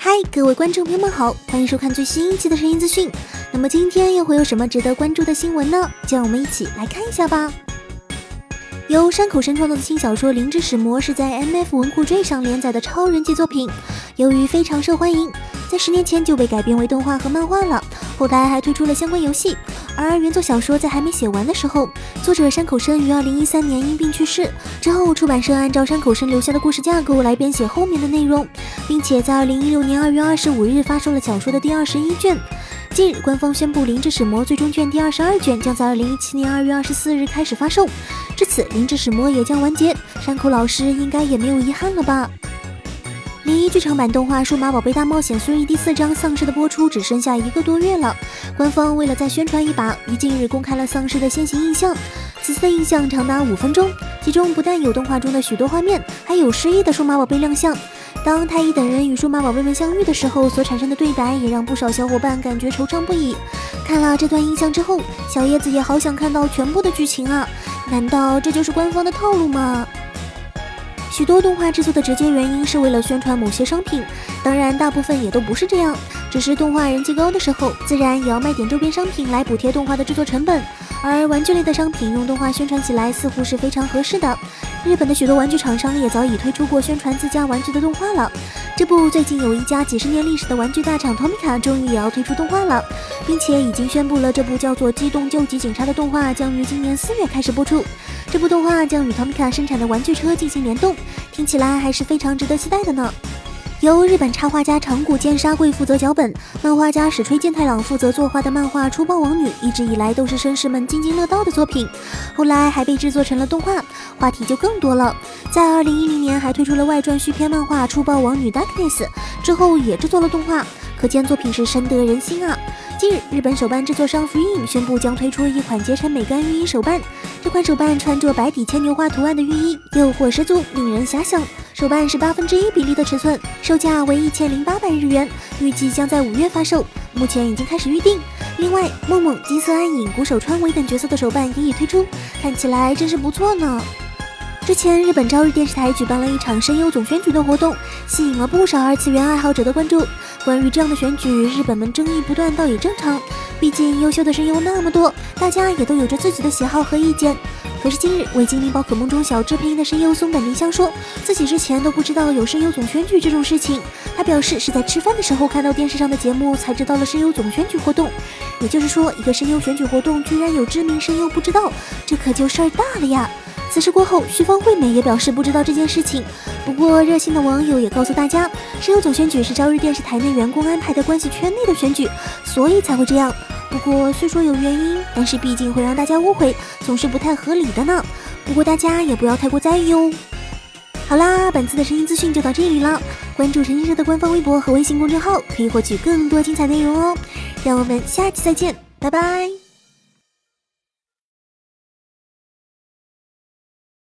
嗨，各位观众朋友们好，欢迎收看最新一期的声音资讯。那么今天又会有什么值得关注的新闻呢？就让我们一起来看一下吧。由山口神创作的新小说《灵之始魔》是在 M F 文库 J 上连载的超人气作品，由于非常受欢迎，在十年前就被改编为动画和漫画了，后来还推出了相关游戏。而原作小说在还没写完的时候，作者山口生于二零一三年因病去世。之后，出版社按照山口生留下的故事架构来编写后面的内容，并且在二零一六年二月二十五日发售了小说的第二十一卷。近日，官方宣布《灵之使魔》最终卷第二十二卷将在二零一七年二月二十四日开始发售。至此，《灵之使魔》也将完结，山口老师应该也没有遗憾了吧？零一剧场版动画《数码宝贝大冒险》虽然》第四章丧尸的播出只剩下一个多月了，官方为了再宣传一把，于近日公开了丧尸的先行印象。此次的印象长达五分钟，其中不但有动画中的许多画面，还有失忆的数码宝贝亮相。当太一等人与数码宝贝们相遇的时候，所产生的对白也让不少小伙伴感觉惆怅不已。看了这段印象之后，小叶子也好想看到全部的剧情啊！难道这就是官方的套路吗？许多动画制作的直接原因是为了宣传某些商品，当然大部分也都不是这样，只是动画人气高的时候，自然也要卖点周边商品来补贴动画的制作成本。而玩具类的商品用动画宣传起来似乎是非常合适的。日本的许多玩具厂商也早已推出过宣传自家玩具的动画了。这部最近有一家几十年历史的玩具大厂 Tomica 终于也要推出动画了，并且已经宣布了这部叫做《机动救急警察》的动画将于今年四月开始播出。这部动画将与 Tomica 生产的玩具车进行联动，听起来还是非常值得期待的呢。由日本插画家长谷健沙贵负责脚本，漫画家史吹健太郎负责作画的漫画《出暴王女》，一直以来都是绅士们津津乐道的作品。后来还被制作成了动画，话题就更多了。在二零一零年还推出了外传续篇漫画《出暴王女 Darkness》，之后也制作了动画，可见作品是深得人心啊。近日，日本手办制作商 Freein 宣布将推出一款结成美干浴衣手办。这款手办穿着白底牵牛花图案的浴衣，诱惑十足，令人遐想。手办是八分之一比例的尺寸，售价为一千零八百日元，预计将在五月发售，目前已经开始预定。另外，梦梦、金色暗影、鼓手川唯等角色的手办也已推出，看起来真是不错呢。之前，日本朝日电视台举办了一场声优总选举的活动，吸引了不少二次元爱好者的关注。关于这样的选举，日本们争议不断，倒也正常。毕竟优秀的声优那么多，大家也都有着自己的喜好和意见。可是今日，为精灵宝可梦中小智配音的声优松本梨香说自己之前都不知道有声优总选举这种事情。他表示是在吃饭的时候看到电视上的节目才知道了声优总选举活动。也就是说，一个声优选举活动居然有知名声优不知道，这可就事儿大了呀！此事过后，徐方惠美也表示不知道这件事情。不过，热心的网友也告诉大家，声优总选举是朝日电视台内员工安排的关系圈内的选举，所以才会这样。不过，虽说有原因，但是毕竟会让大家误会，总是不太合理的呢。不过大家也不要太过在意哦。好啦，本次的声音资讯就到这里了。关注陈先生的官方微博和微信公众号，可以获取更多精彩内容哦。让我们下期再见，拜拜。